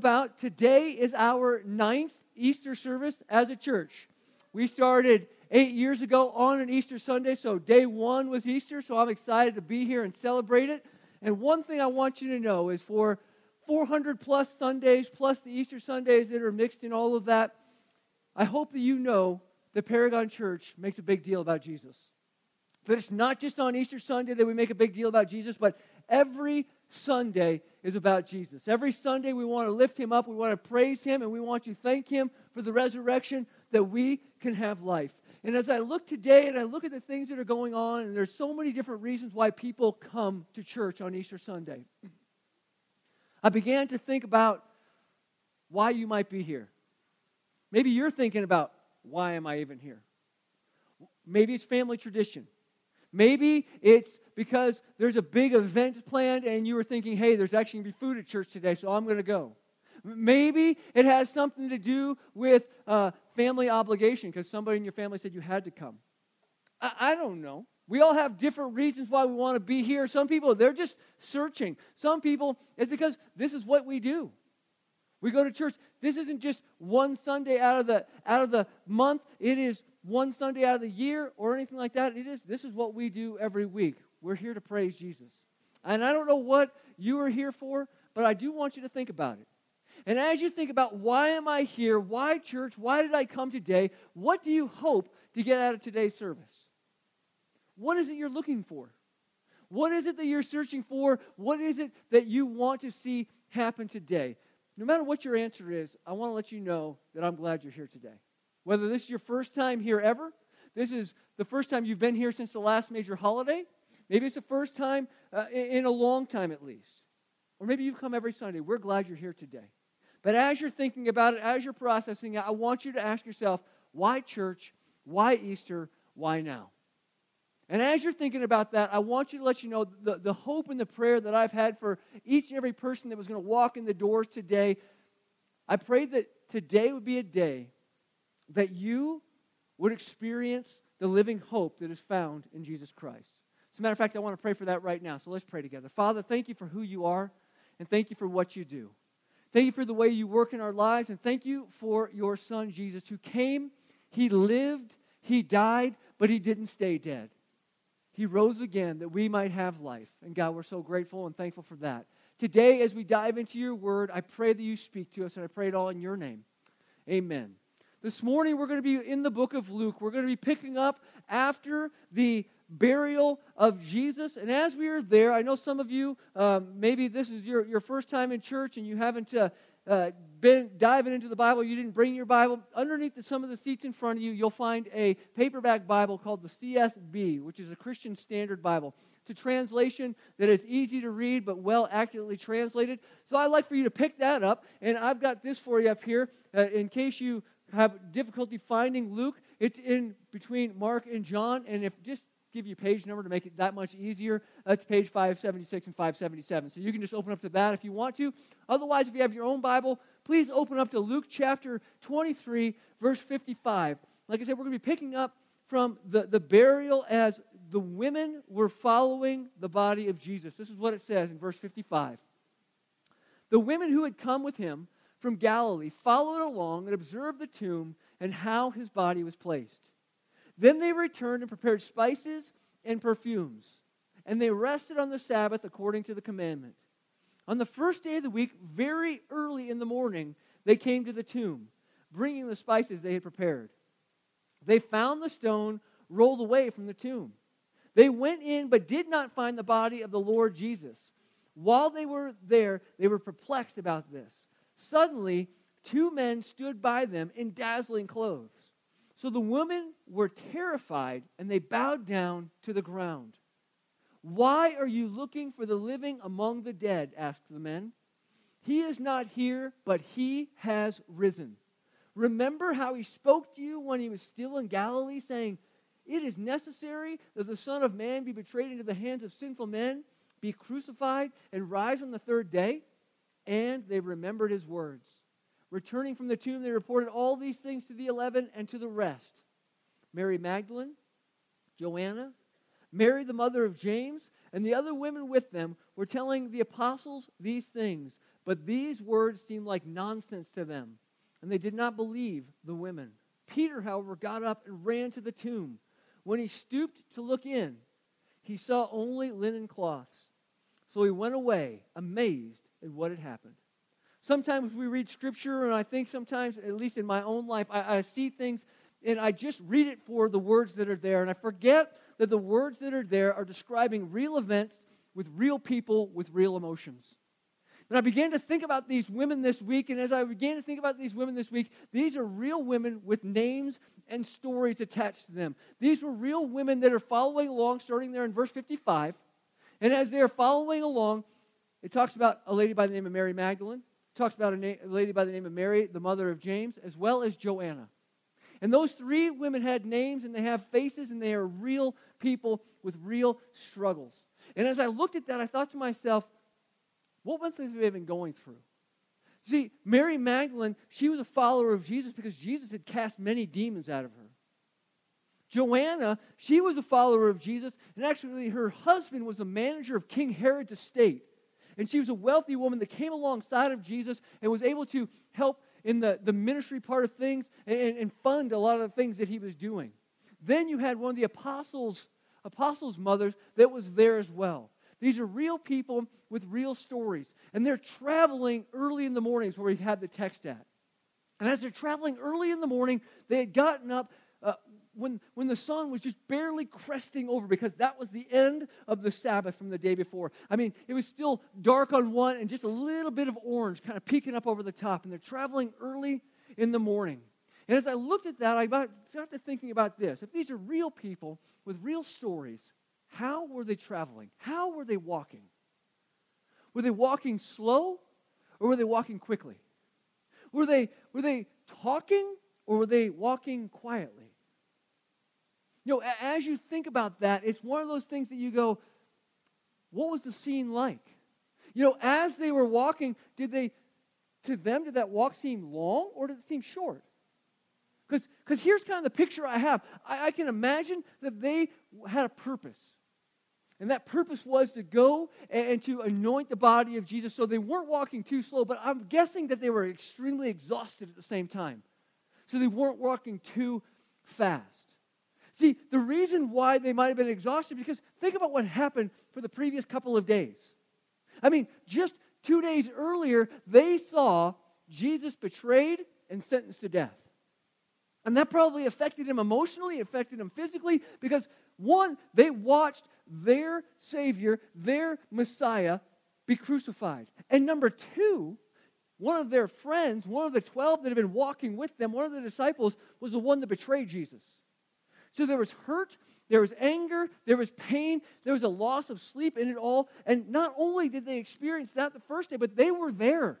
about, today is our ninth Easter service as a church. We started eight years ago on an Easter Sunday, so day one was Easter, so I'm excited to be here and celebrate it. And one thing I want you to know is for 400 plus Sundays, plus the Easter Sundays that are mixed in all of that, I hope that you know that Paragon Church makes a big deal about Jesus. That it's not just on Easter Sunday that we make a big deal about Jesus, but every Sunday is about Jesus. Every Sunday we want to lift him up, we want to praise him, and we want to thank him for the resurrection that we can have life. And as I look today and I look at the things that are going on, and there's so many different reasons why people come to church on Easter Sunday, I began to think about why you might be here. Maybe you're thinking about why am I even here? Maybe it's family tradition. Maybe it's because there's a big event planned and you were thinking, hey, there's actually going to be food at church today, so I'm going to go. Maybe it has something to do with uh, family obligation because somebody in your family said you had to come. I, I don't know. We all have different reasons why we want to be here. Some people, they're just searching. Some people, it's because this is what we do. We go to church. This isn't just one Sunday out of the out of the month. It is one Sunday out of the year or anything like that. It is this is what we do every week. We're here to praise Jesus. And I don't know what you are here for, but I do want you to think about it. And as you think about why am I here? Why church? Why did I come today? What do you hope to get out of today's service? What is it you're looking for? What is it that you're searching for? What is it that you want to see happen today? No matter what your answer is, I want to let you know that I'm glad you're here today. Whether this is your first time here ever, this is the first time you've been here since the last major holiday, maybe it's the first time uh, in a long time at least, or maybe you've come every Sunday. We're glad you're here today. But as you're thinking about it, as you're processing it, I want you to ask yourself why church? Why Easter? Why now? And as you're thinking about that, I want you to let you know the, the hope and the prayer that I've had for each and every person that was going to walk in the doors today. I prayed that today would be a day that you would experience the living hope that is found in Jesus Christ. As a matter of fact, I want to pray for that right now. So let's pray together. Father, thank you for who you are, and thank you for what you do. Thank you for the way you work in our lives, and thank you for your son, Jesus, who came, he lived, he died, but he didn't stay dead. He rose again that we might have life. And God, we're so grateful and thankful for that. Today, as we dive into your word, I pray that you speak to us, and I pray it all in your name. Amen. This morning, we're going to be in the book of Luke. We're going to be picking up after the burial of Jesus. And as we are there, I know some of you, um, maybe this is your, your first time in church and you haven't uh, uh, been diving into the Bible, you didn't bring your Bible. Underneath the, some of the seats in front of you, you'll find a paperback Bible called the CSB, which is a Christian Standard Bible. It's a translation that is easy to read but well accurately translated. So I'd like for you to pick that up. And I've got this for you up here uh, in case you have difficulty finding Luke, it's in between Mark and John. And if just give you a page number to make it that much easier, that's page 576 and 577. So you can just open up to that if you want to. Otherwise, if you have your own Bible, please open up to Luke chapter 23, verse 55. Like I said, we're going to be picking up from the, the burial as the women were following the body of Jesus. This is what it says in verse 55. The women who had come with him from Galilee followed along and observed the tomb and how his body was placed. Then they returned and prepared spices and perfumes, and they rested on the Sabbath according to the commandment. On the first day of the week, very early in the morning, they came to the tomb, bringing the spices they had prepared. They found the stone rolled away from the tomb. They went in, but did not find the body of the Lord Jesus. While they were there, they were perplexed about this. Suddenly, two men stood by them in dazzling clothes. So the women were terrified and they bowed down to the ground. Why are you looking for the living among the dead? asked the men. He is not here, but he has risen. Remember how he spoke to you when he was still in Galilee, saying, It is necessary that the Son of Man be betrayed into the hands of sinful men, be crucified, and rise on the third day? And they remembered his words. Returning from the tomb, they reported all these things to the eleven and to the rest. Mary Magdalene, Joanna, Mary, the mother of James, and the other women with them were telling the apostles these things. But these words seemed like nonsense to them, and they did not believe the women. Peter, however, got up and ran to the tomb. When he stooped to look in, he saw only linen cloths. So he went away, amazed at what had happened. Sometimes we read scripture, and I think sometimes, at least in my own life, I, I see things and I just read it for the words that are there, and I forget that the words that are there are describing real events with real people with real emotions. And I began to think about these women this week, and as I began to think about these women this week, these are real women with names and stories attached to them. These were real women that are following along, starting there in verse 55. And as they're following along, it talks about a lady by the name of Mary Magdalene, it talks about a, na- a lady by the name of Mary, the mother of James, as well as Joanna. And those three women had names and they have faces and they are real people with real struggles. And as I looked at that, I thought to myself, what they have been going through? See, Mary Magdalene, she was a follower of Jesus because Jesus had cast many demons out of her. Joanna, she was a follower of Jesus, and actually her husband was a manager of King Herod's estate. And she was a wealthy woman that came alongside of Jesus and was able to help in the, the ministry part of things and, and fund a lot of the things that he was doing. Then you had one of the apostles' apostles' mothers that was there as well. These are real people with real stories. And they're traveling early in the mornings where we had the text at. And as they're traveling early in the morning, they had gotten up when, when the sun was just barely cresting over because that was the end of the Sabbath from the day before. I mean, it was still dark on one and just a little bit of orange kind of peeking up over the top. And they're traveling early in the morning. And as I looked at that, I got to thinking about this. If these are real people with real stories, how were they traveling? How were they walking? Were they walking slow or were they walking quickly? Were they, were they talking or were they walking quietly? You know, as you think about that, it's one of those things that you go, what was the scene like? You know, as they were walking, did they, to them, did that walk seem long or did it seem short? Because here's kind of the picture I have. I, I can imagine that they had a purpose. And that purpose was to go and, and to anoint the body of Jesus. So they weren't walking too slow, but I'm guessing that they were extremely exhausted at the same time. So they weren't walking too fast. See, the reason why they might have been exhausted, because think about what happened for the previous couple of days. I mean, just two days earlier, they saw Jesus betrayed and sentenced to death. And that probably affected him emotionally, affected him physically, because one, they watched their Savior, their Messiah, be crucified. And number two, one of their friends, one of the 12 that had been walking with them, one of the disciples, was the one that betrayed Jesus. So there was hurt, there was anger, there was pain, there was a loss of sleep in it all. And not only did they experience that the first day, but they were there.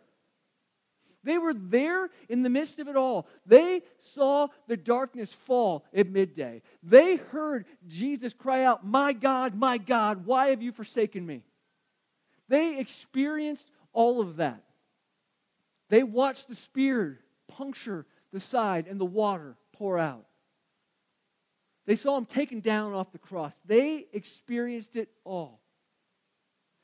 They were there in the midst of it all. They saw the darkness fall at midday. They heard Jesus cry out, My God, my God, why have you forsaken me? They experienced all of that. They watched the spear puncture the side and the water pour out. They saw him taken down off the cross. They experienced it all.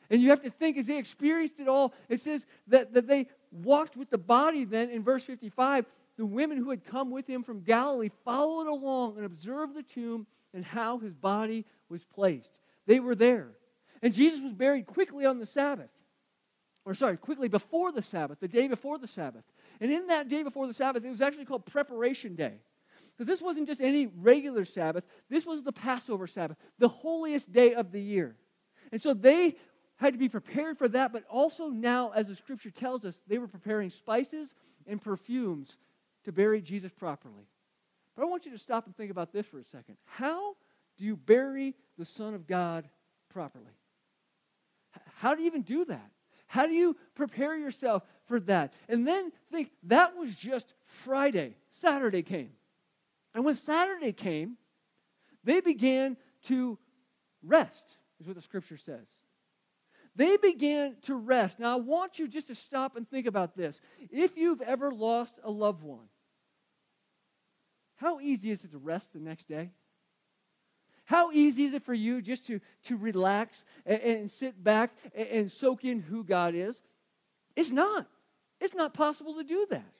And you have to think, as they experienced it all, it says that, that they walked with the body then in verse 55. The women who had come with him from Galilee followed along and observed the tomb and how his body was placed. They were there. And Jesus was buried quickly on the Sabbath. Or, sorry, quickly before the Sabbath, the day before the Sabbath. And in that day before the Sabbath, it was actually called Preparation Day. Because this wasn't just any regular Sabbath, this was the Passover Sabbath, the holiest day of the year. And so they had to be prepared for that, but also now, as the scripture tells us, they were preparing spices and perfumes to bury Jesus properly. But I want you to stop and think about this for a second. How do you bury the Son of God properly? How do you even do that? How do you prepare yourself for that? And then think that was just Friday. Saturday came. And when Saturday came, they began to rest, is what the scripture says. They began to rest. Now, I want you just to stop and think about this. If you've ever lost a loved one, how easy is it to rest the next day? How easy is it for you just to, to relax and, and sit back and, and soak in who God is? It's not. It's not possible to do that.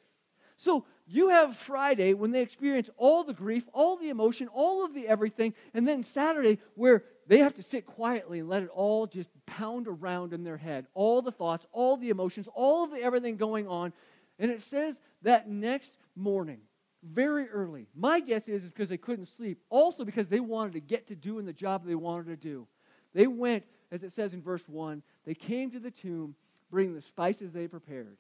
So you have Friday when they experience all the grief, all the emotion, all of the everything, and then Saturday where they have to sit quietly and let it all just pound around in their head. All the thoughts, all the emotions, all of the everything going on. And it says that next morning, very early, my guess is, is because they couldn't sleep, also because they wanted to get to doing the job they wanted to do. They went, as it says in verse 1, they came to the tomb bringing the spices they prepared.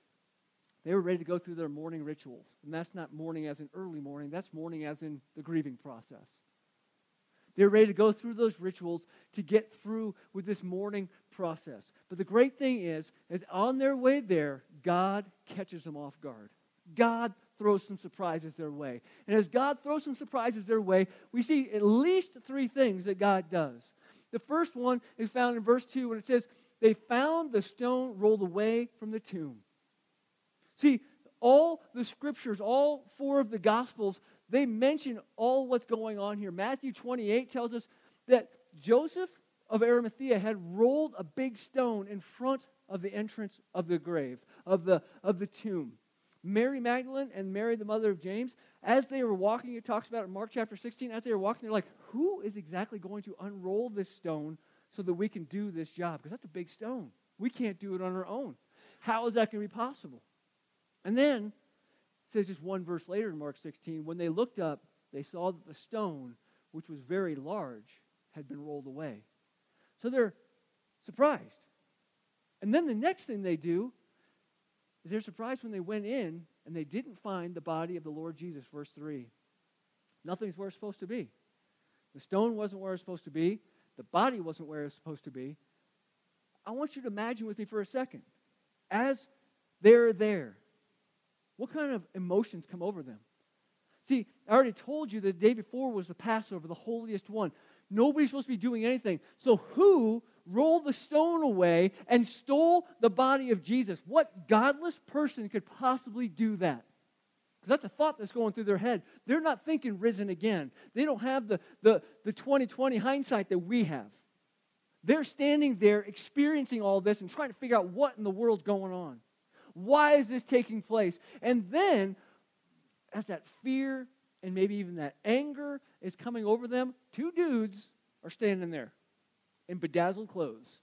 They were ready to go through their morning rituals. And that's not morning as in early morning, that's morning as in the grieving process. They were ready to go through those rituals to get through with this mourning process. But the great thing is, is on their way there, God catches them off guard. God throws some surprises their way. And as God throws some surprises their way, we see at least three things that God does. The first one is found in verse 2 when it says, They found the stone rolled away from the tomb. See, all the scriptures, all four of the gospels, they mention all what's going on here. Matthew 28 tells us that Joseph of Arimathea had rolled a big stone in front of the entrance of the grave, of the, of the tomb. Mary Magdalene and Mary, the mother of James, as they were walking, it talks about in Mark chapter 16, as they were walking, they're like, who is exactly going to unroll this stone so that we can do this job? Because that's a big stone. We can't do it on our own. How is that going to be possible? And then, it says just one verse later in Mark 16, when they looked up, they saw that the stone, which was very large, had been rolled away. So they're surprised. And then the next thing they do is they're surprised when they went in and they didn't find the body of the Lord Jesus, verse 3. Nothing's where it's supposed to be. The stone wasn't where it's was supposed to be, the body wasn't where it's was supposed to be. I want you to imagine with me for a second. As they're there, what kind of emotions come over them? See, I already told you the day before was the Passover, the holiest one. Nobody's supposed to be doing anything. So, who rolled the stone away and stole the body of Jesus? What godless person could possibly do that? Because that's a thought that's going through their head. They're not thinking risen again. They don't have the, the, the 2020 hindsight that we have. They're standing there experiencing all this and trying to figure out what in the world's going on. Why is this taking place? And then, as that fear and maybe even that anger is coming over them, two dudes are standing there in bedazzled clothes.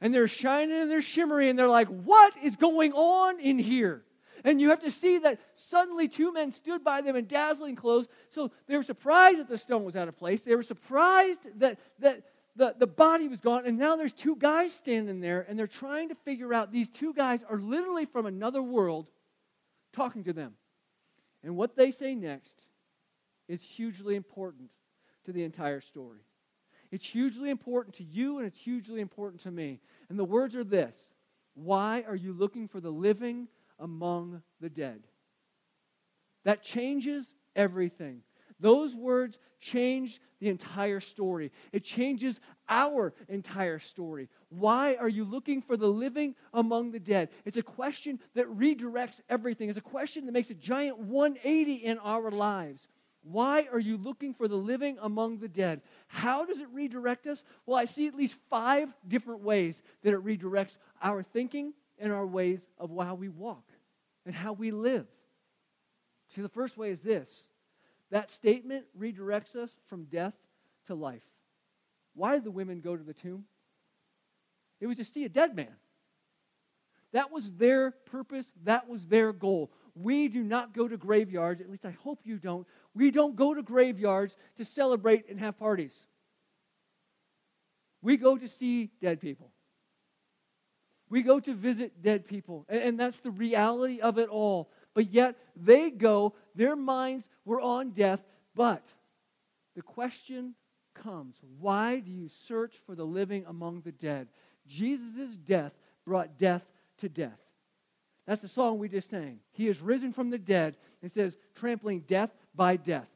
And they're shining and they're shimmering, and they're like, What is going on in here? And you have to see that suddenly two men stood by them in dazzling clothes. So they were surprised that the stone was out of place. They were surprised that, that the, the body was gone, and now there's two guys standing there, and they're trying to figure out these two guys are literally from another world talking to them. And what they say next is hugely important to the entire story. It's hugely important to you, and it's hugely important to me. And the words are this Why are you looking for the living among the dead? That changes everything. Those words change the entire story. It changes our entire story. Why are you looking for the living among the dead? It's a question that redirects everything. It's a question that makes a giant 180 in our lives. Why are you looking for the living among the dead? How does it redirect us? Well, I see at least five different ways that it redirects our thinking and our ways of how we walk and how we live. See, the first way is this that statement redirects us from death to life. Why did the women go to the tomb? It was to see a dead man. That was their purpose, that was their goal. We do not go to graveyards, at least I hope you don't. We don't go to graveyards to celebrate and have parties. We go to see dead people. We go to visit dead people. And, that's the reality of it all. But yet they go, their minds were on death. But the question comes why do you search for the living among the dead? Jesus' death brought death to death. That's the song we just sang. He is risen from the dead. It says, trampling death by death.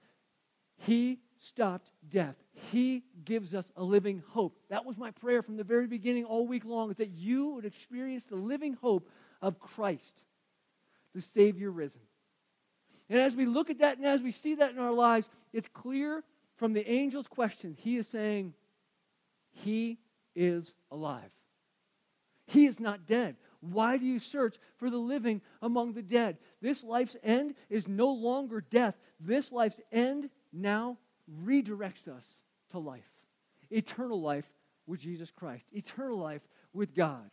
He stopped death. He gives us a living hope. That was my prayer from the very beginning, all week long, is that you would experience the living hope of Christ the Savior risen. And as we look at that and as we see that in our lives, it's clear from the angel's question, he is saying, He is alive. He is not dead. Why do you search for the living among the dead? This life's end is no longer death. This life's end now redirects us to life eternal life with Jesus Christ, eternal life with God.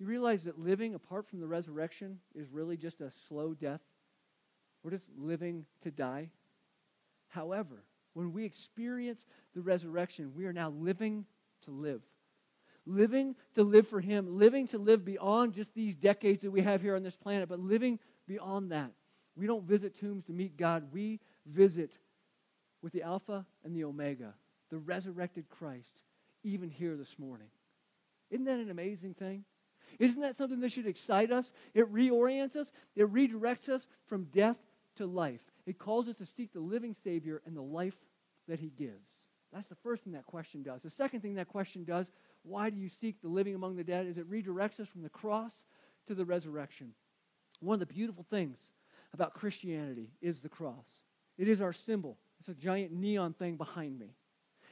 You realize that living apart from the resurrection is really just a slow death? We're just living to die. However, when we experience the resurrection, we are now living to live. Living to live for Him, living to live beyond just these decades that we have here on this planet, but living beyond that. We don't visit tombs to meet God, we visit with the Alpha and the Omega, the resurrected Christ, even here this morning. Isn't that an amazing thing? Isn't that something that should excite us? It reorients us, it redirects us from death to life. It calls us to seek the living Savior and the life that He gives. That's the first thing that question does. The second thing that question does, why do you seek the living among the dead, is it redirects us from the cross to the resurrection. One of the beautiful things about Christianity is the cross. It is our symbol. It's a giant neon thing behind me.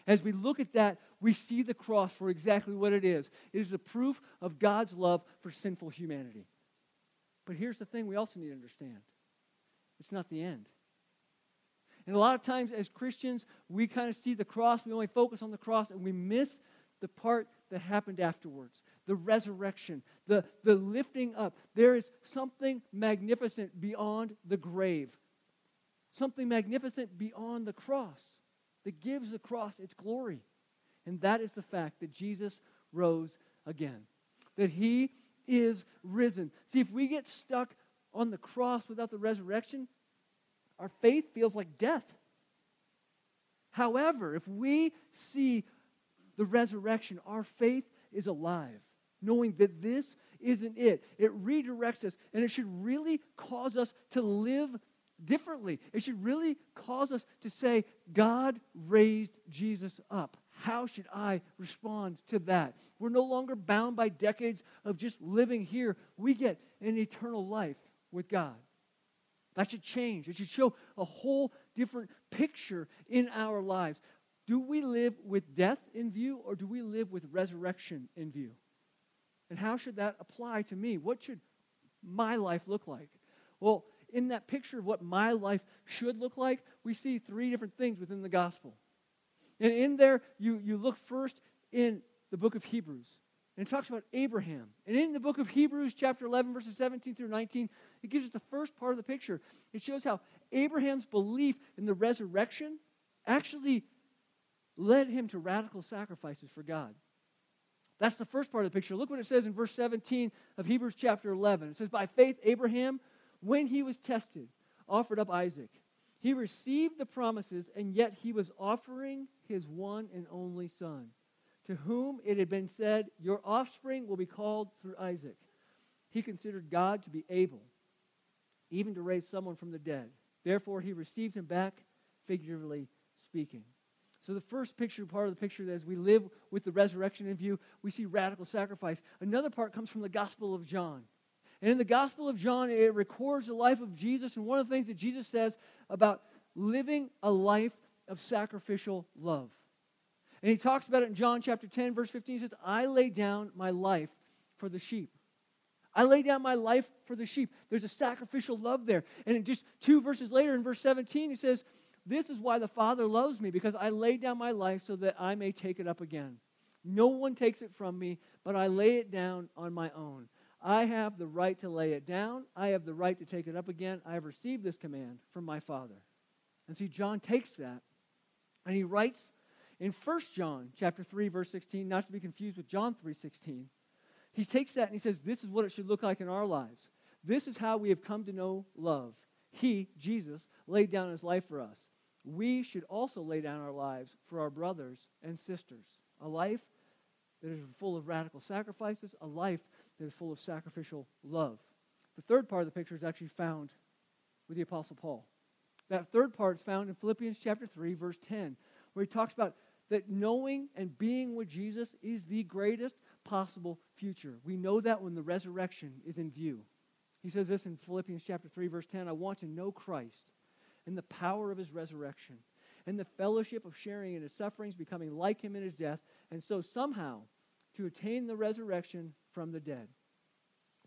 As we look at that, we see the cross for exactly what it is it is a proof of God's love for sinful humanity. But here's the thing we also need to understand it's not the end. And a lot of times, as Christians, we kind of see the cross, we only focus on the cross, and we miss the part that happened afterwards the resurrection, the, the lifting up. There is something magnificent beyond the grave, something magnificent beyond the cross that gives the cross its glory. And that is the fact that Jesus rose again, that he is risen. See, if we get stuck on the cross without the resurrection, our faith feels like death. However, if we see the resurrection, our faith is alive, knowing that this isn't it. It redirects us, and it should really cause us to live differently. It should really cause us to say, God raised Jesus up. How should I respond to that? We're no longer bound by decades of just living here. We get an eternal life with God. That should change. It should show a whole different picture in our lives. Do we live with death in view or do we live with resurrection in view? And how should that apply to me? What should my life look like? Well, in that picture of what my life should look like, we see three different things within the gospel. And in there, you, you look first in the book of Hebrews. And it talks about Abraham. And in the book of Hebrews, chapter 11, verses 17 through 19, it gives us the first part of the picture. It shows how Abraham's belief in the resurrection actually led him to radical sacrifices for God. That's the first part of the picture. Look what it says in verse 17 of Hebrews chapter 11. It says, By faith, Abraham, when he was tested, offered up Isaac. He received the promises, and yet he was offering his one and only son to whom it had been said, Your offspring will be called through Isaac. He considered God to be able, even to raise someone from the dead. Therefore, he received him back, figuratively speaking. So, the first picture, part of the picture, as we live with the resurrection in view, we see radical sacrifice. Another part comes from the Gospel of John. And in the Gospel of John, it records the life of Jesus. And one of the things that Jesus says about living a life of sacrificial love. And he talks about it in John chapter 10, verse 15. He says, I lay down my life for the sheep. I lay down my life for the sheep. There's a sacrificial love there. And just two verses later, in verse 17, he says, This is why the Father loves me, because I lay down my life so that I may take it up again. No one takes it from me, but I lay it down on my own. I have the right to lay it down. I have the right to take it up again. I have received this command from my Father. And see, John takes that and he writes in 1 John chapter 3 verse 16, not to be confused with John 3:16. He takes that and he says this is what it should look like in our lives. This is how we have come to know love. He, Jesus, laid down his life for us. We should also lay down our lives for our brothers and sisters. A life that is full of radical sacrifices, a life that is full of sacrificial love. The third part of the picture is actually found with the Apostle Paul. That third part is found in Philippians chapter 3, verse 10, where he talks about that knowing and being with Jesus is the greatest possible future. We know that when the resurrection is in view. He says this in Philippians chapter 3 verse 10, I want to know Christ and the power of his resurrection and the fellowship of sharing in his sufferings becoming like him in his death and so somehow to attain the resurrection from the dead.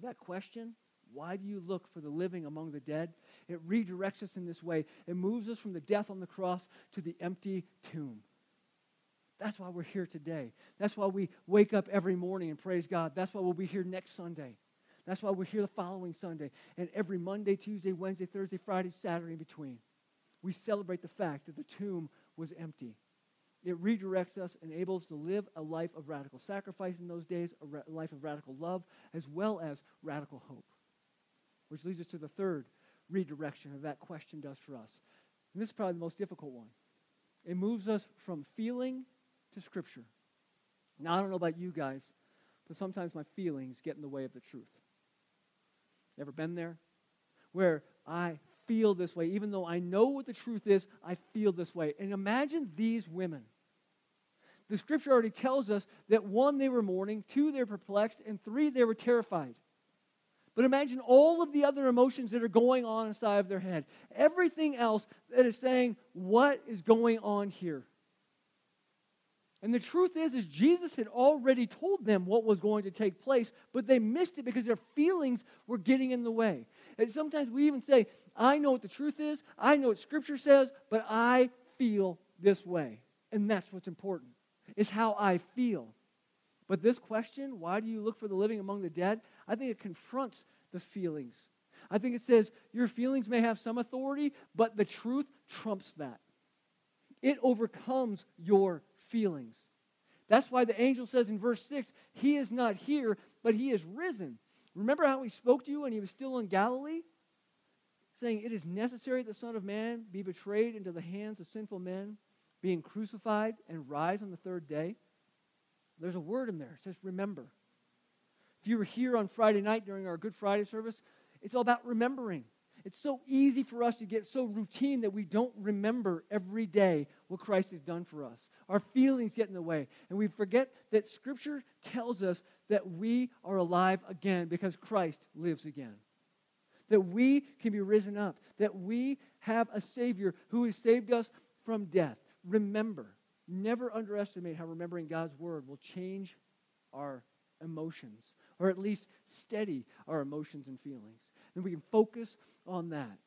That question, why do you look for the living among the dead? It redirects us in this way. It moves us from the death on the cross to the empty tomb. That's why we're here today. That's why we wake up every morning and praise God. That's why we'll be here next Sunday. That's why we're here the following Sunday. And every Monday, Tuesday, Wednesday, Thursday, Friday, Saturday in between. We celebrate the fact that the tomb was empty. It redirects us, enables us to live a life of radical sacrifice in those days, a ra- life of radical love, as well as radical hope. Which leads us to the third redirection of that question does for us. And this is probably the most difficult one. It moves us from feeling to Scripture. Now, I don't know about you guys, but sometimes my feelings get in the way of the truth. Ever been there? Where I feel this way. Even though I know what the truth is, I feel this way. And imagine these women. The scripture already tells us that one, they were mourning, two, they were perplexed, and three, they were terrified. But imagine all of the other emotions that are going on inside of their head. Everything else that is saying, what is going on here? And the truth is, is Jesus had already told them what was going to take place, but they missed it because their feelings were getting in the way. And sometimes we even say, I know what the truth is, I know what Scripture says, but I feel this way. And that's what's important, is how I feel. But this question, why do you look for the living among the dead? I think it confronts the feelings. I think it says your feelings may have some authority, but the truth trumps that. It overcomes your feelings. That's why the angel says in verse 6, He is not here, but He is risen. Remember how He spoke to you when He was still in Galilee? Saying, It is necessary that the Son of Man be betrayed into the hands of sinful men, being crucified, and rise on the third day. There's a word in there. It says, Remember. If you were here on Friday night during our Good Friday service, it's all about remembering. It's so easy for us to get so routine that we don't remember every day what Christ has done for us. Our feelings get in the way. And we forget that Scripture tells us that we are alive again because Christ lives again. That we can be risen up. That we have a Savior who has saved us from death. Remember, never underestimate how remembering God's Word will change our emotions, or at least steady our emotions and feelings and we can focus on that.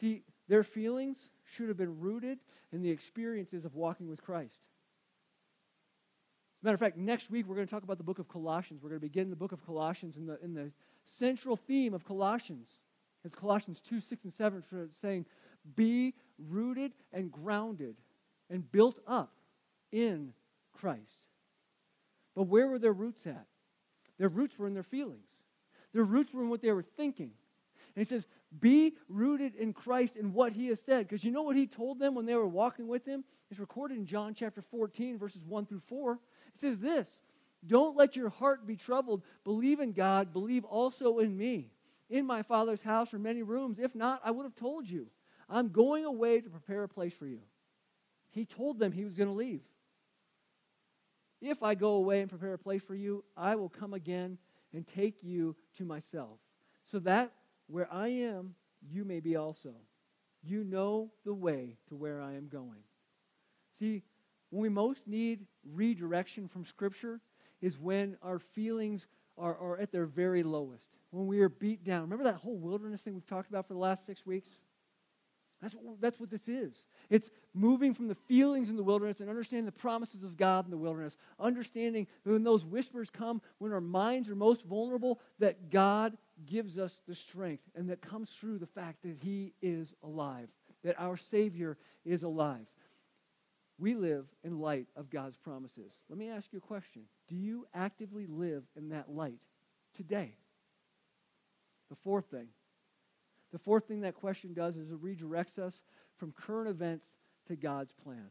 See, their feelings should have been rooted in the experiences of walking with Christ. As a matter of fact, next week we're going to talk about the book of Colossians. We're going to begin the book of Colossians, the, in the central theme of Colossians It's Colossians 2 6 and 7, saying, Be rooted and grounded and built up in Christ. But where were their roots at? Their roots were in their feelings. Their roots were in what they were thinking. And he says, Be rooted in Christ and what he has said. Because you know what he told them when they were walking with him? It's recorded in John chapter 14, verses 1 through 4. It says this Don't let your heart be troubled. Believe in God. Believe also in me. In my Father's house are many rooms. If not, I would have told you. I'm going away to prepare a place for you. He told them he was going to leave. If I go away and prepare a place for you, I will come again and take you to myself, so that where I am, you may be also. You know the way to where I am going. See, when we most need redirection from Scripture is when our feelings are, are at their very lowest, when we are beat down. Remember that whole wilderness thing we've talked about for the last six weeks? That's what, that's what this is. It's moving from the feelings in the wilderness and understanding the promises of God in the wilderness. Understanding when those whispers come, when our minds are most vulnerable, that God gives us the strength and that comes through the fact that He is alive, that our Savior is alive. We live in light of God's promises. Let me ask you a question Do you actively live in that light today? The fourth thing the fourth thing that question does is it redirects us from current events to God's plan.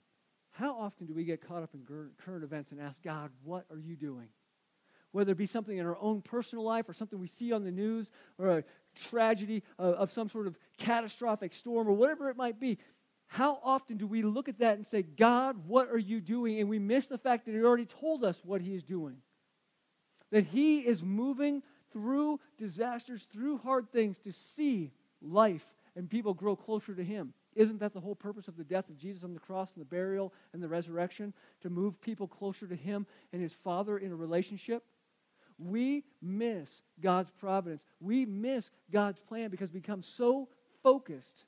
How often do we get caught up in current events and ask God, what are you doing? Whether it be something in our own personal life or something we see on the news or a tragedy of, of some sort of catastrophic storm or whatever it might be. How often do we look at that and say, God, what are you doing? And we miss the fact that He already told us what He is doing. That He is moving through disasters, through hard things to see life and people grow closer to Him. Isn't that the whole purpose of the death of Jesus on the cross and the burial and the resurrection? To move people closer to Him and His Father in a relationship? We miss God's providence. We miss God's plan because we become so focused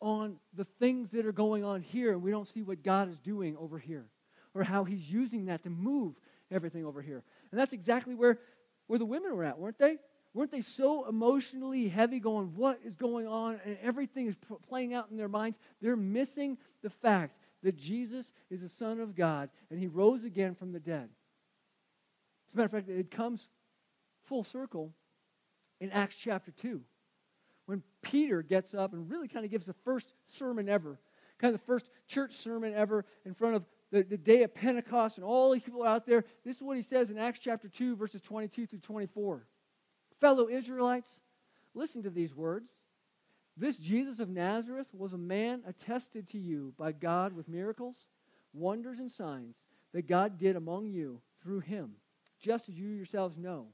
on the things that are going on here and we don't see what God is doing over here or how He's using that to move everything over here. And that's exactly where, where the women were at, weren't they? Weren't they so emotionally heavy, going, What is going on? And everything is playing out in their minds. They're missing the fact that Jesus is the Son of God and He rose again from the dead. As a matter of fact, it comes full circle in Acts chapter 2 when Peter gets up and really kind of gives the first sermon ever, kind of the first church sermon ever in front of the, the day of Pentecost and all the people out there. This is what he says in Acts chapter 2, verses 22 through 24. Fellow Israelites, listen to these words. This Jesus of Nazareth was a man attested to you by God with miracles, wonders, and signs that God did among you through him, just as you yourselves know.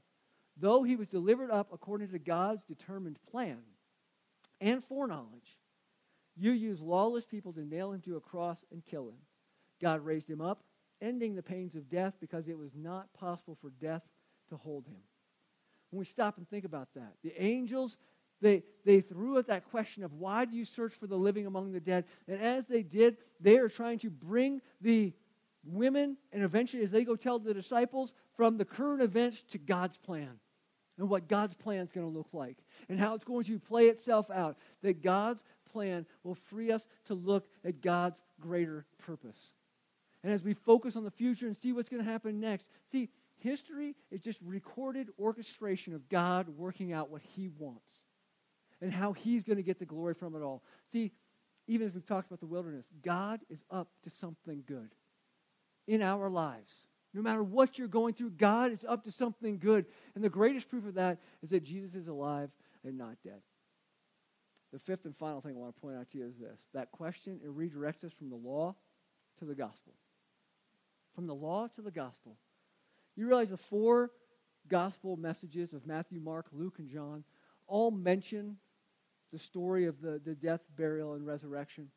Though he was delivered up according to God's determined plan and foreknowledge, you used lawless people to nail him to a cross and kill him. God raised him up, ending the pains of death because it was not possible for death to hold him. When we stop and think about that, the angels, they, they threw at that question of why do you search for the living among the dead? And as they did, they are trying to bring the women, and eventually, as they go tell the disciples, from the current events to God's plan and what God's plan is going to look like and how it's going to play itself out. That God's plan will free us to look at God's greater purpose. And as we focus on the future and see what's going to happen next, see, history is just recorded orchestration of God working out what He wants and how He's going to get the glory from it all. See, even as we've talked about the wilderness, God is up to something good in our lives. No matter what you're going through, God is up to something good. And the greatest proof of that is that Jesus is alive and not dead. The fifth and final thing I want to point out to you is this that question, it redirects us from the law to the gospel from the law to the gospel. You realize the four gospel messages of Matthew, Mark, Luke, and John all mention the story of the, the death, burial, and resurrection.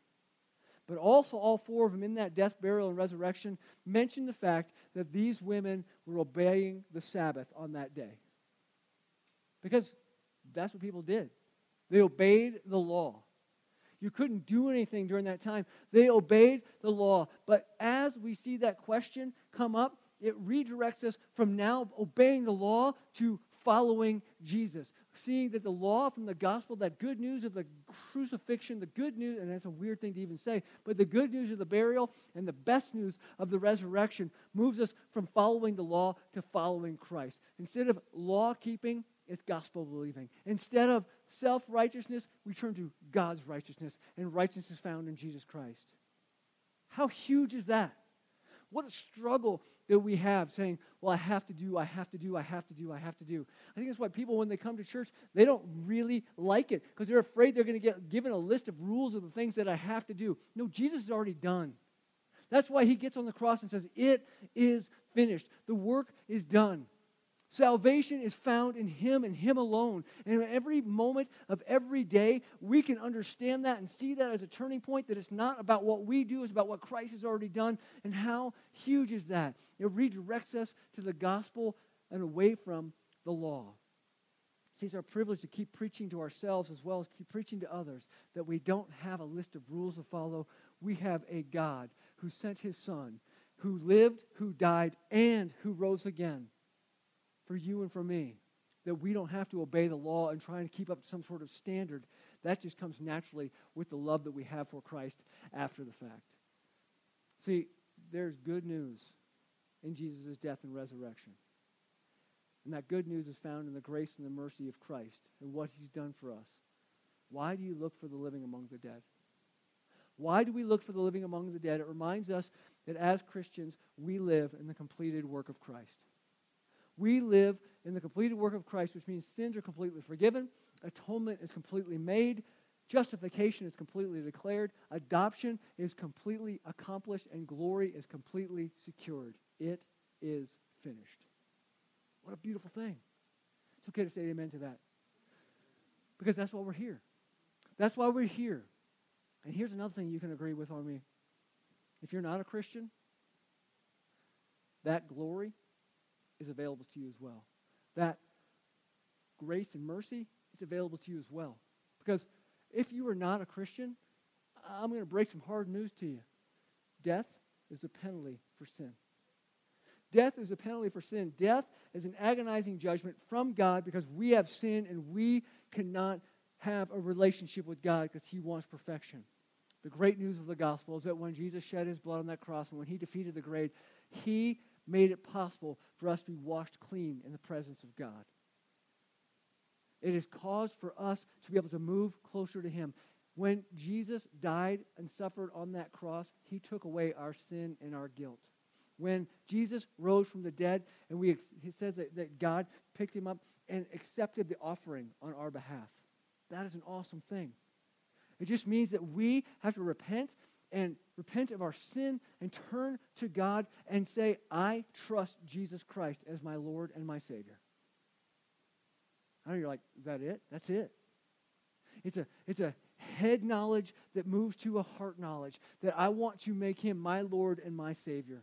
But also, all four of them in that death, burial, and resurrection mention the fact that these women were obeying the Sabbath on that day. Because that's what people did. They obeyed the law. You couldn't do anything during that time. They obeyed the law. But as we see that question come up, it redirects us from now obeying the law to following Jesus. Seeing that the law from the gospel, that good news of the crucifixion, the good news, and that's a weird thing to even say, but the good news of the burial and the best news of the resurrection moves us from following the law to following Christ. Instead of law keeping, it's gospel believing. Instead of self righteousness, we turn to God's righteousness, and righteousness is found in Jesus Christ. How huge is that? What a struggle that we have saying, well, I have to do, I have to do, I have to do, I have to do. I think that's why people, when they come to church, they don't really like it because they're afraid they're going to get given a list of rules of the things that I have to do. No, Jesus is already done. That's why he gets on the cross and says, It is finished. The work is done. Salvation is found in Him and Him alone. And in every moment of every day, we can understand that and see that as a turning point that it's not about what we do, it's about what Christ has already done. And how huge is that? It redirects us to the gospel and away from the law. See, it's our privilege to keep preaching to ourselves as well as keep preaching to others that we don't have a list of rules to follow. We have a God who sent His Son, who lived, who died, and who rose again for you and for me that we don't have to obey the law and try and keep up some sort of standard. That just comes naturally with the love that we have for Christ after the fact. See, there's good news in Jesus' death and resurrection. And that good news is found in the grace and the mercy of Christ and what he's done for us. Why do you look for the living among the dead? Why do we look for the living among the dead? It reminds us that as Christians, we live in the completed work of Christ. We live in the completed work of Christ, which means sins are completely forgiven, atonement is completely made, justification is completely declared, adoption is completely accomplished, and glory is completely secured. It is finished. What a beautiful thing. It's okay to say amen to that. Because that's why we're here. That's why we're here. And here's another thing you can agree with on me. If you're not a Christian, that glory is available to you as well. That grace and mercy is available to you as well. Because if you are not a Christian, I'm going to break some hard news to you. Death is the penalty for sin. Death is a penalty for sin. Death is an agonizing judgment from God because we have sinned and we cannot have a relationship with God because He wants perfection. The great news of the gospel is that when Jesus shed His blood on that cross and when He defeated the grave, He made it possible for us to be washed clean in the presence of God. It is cause for us to be able to move closer to Him. When Jesus died and suffered on that cross, He took away our sin and our guilt. When Jesus rose from the dead, and we, he says that, that God picked him up and accepted the offering on our behalf. That is an awesome thing. It just means that we have to repent and repent of our sin and turn to God and say, I trust Jesus Christ as my Lord and my Savior. I know you're like, is that it? That's it. It's a, it's a head knowledge that moves to a heart knowledge that I want to make him my Lord and my Savior.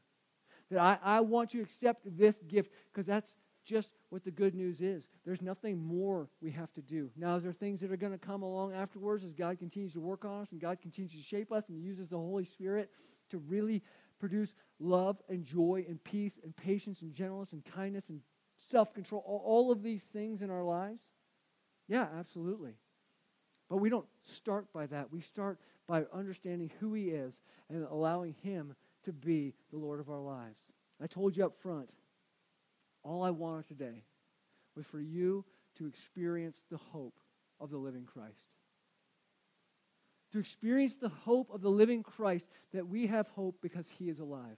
That I, I want to accept this gift because that's just what the good news is. There's nothing more we have to do. Now, is there things that are going to come along afterwards as God continues to work on us and God continues to shape us and uses the Holy Spirit to really produce love and joy and peace and patience and gentleness and kindness and self control, all of these things in our lives? Yeah, absolutely. But we don't start by that. We start by understanding who He is and allowing Him to be the Lord of our lives. I told you up front, all I wanted today was for you to experience the hope of the living Christ. To experience the hope of the living Christ, that we have hope because he is alive.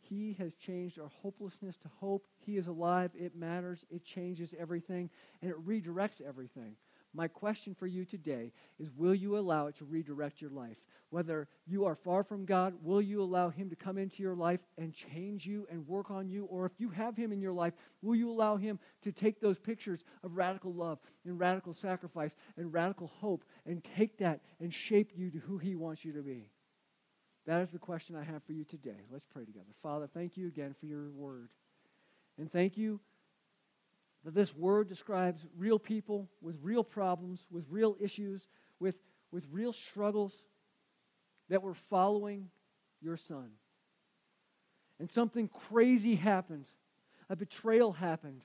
He has changed our hopelessness to hope. He is alive. It matters. It changes everything, and it redirects everything. My question for you today is Will you allow it to redirect your life? Whether you are far from God, will you allow Him to come into your life and change you and work on you? Or if you have Him in your life, will you allow Him to take those pictures of radical love and radical sacrifice and radical hope and take that and shape you to who He wants you to be? That is the question I have for you today. Let's pray together. Father, thank you again for your word. And thank you that this word describes real people with real problems, with real issues, with, with real struggles that were following your son. And something crazy happened. A betrayal happened.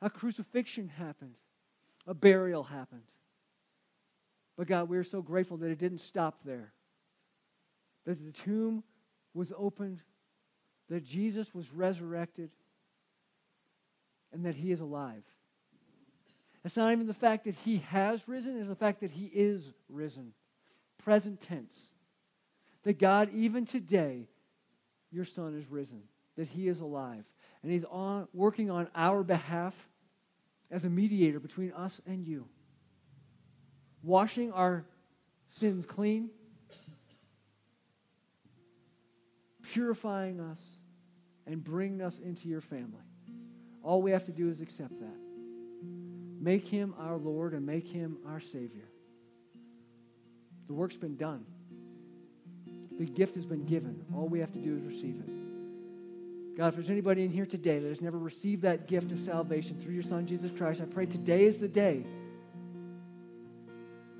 A crucifixion happened. A burial happened. But God, we're so grateful that it didn't stop there. That the tomb was opened, that Jesus was resurrected and that he is alive. It's not even the fact that he has risen, it's the fact that he is risen. Present tense. That God, even today, your son is risen, that he is alive. And he's on, working on our behalf as a mediator between us and you, washing our sins clean, purifying us, and bringing us into your family. All we have to do is accept that. Make him our Lord and make him our Savior. The work's been done. The gift has been given. All we have to do is receive it. God, if there's anybody in here today that has never received that gift of salvation through your Son, Jesus Christ, I pray today is the day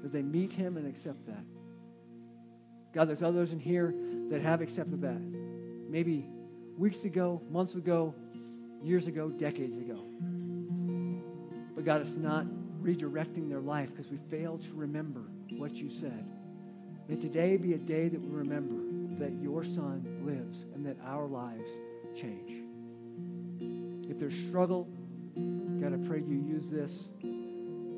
that they meet him and accept that. God, there's others in here that have accepted that. Maybe weeks ago, months ago, years ago, decades ago. But God, it's not redirecting their life because we fail to remember what you said. May today be a day that we remember that your Son lives and that our lives change. If there's struggle, God, I pray you use this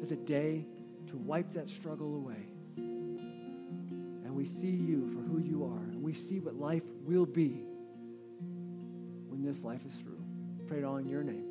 as a day to wipe that struggle away. And we see you for who you are, and we see what life will be when this life is through. Pray it all in your name.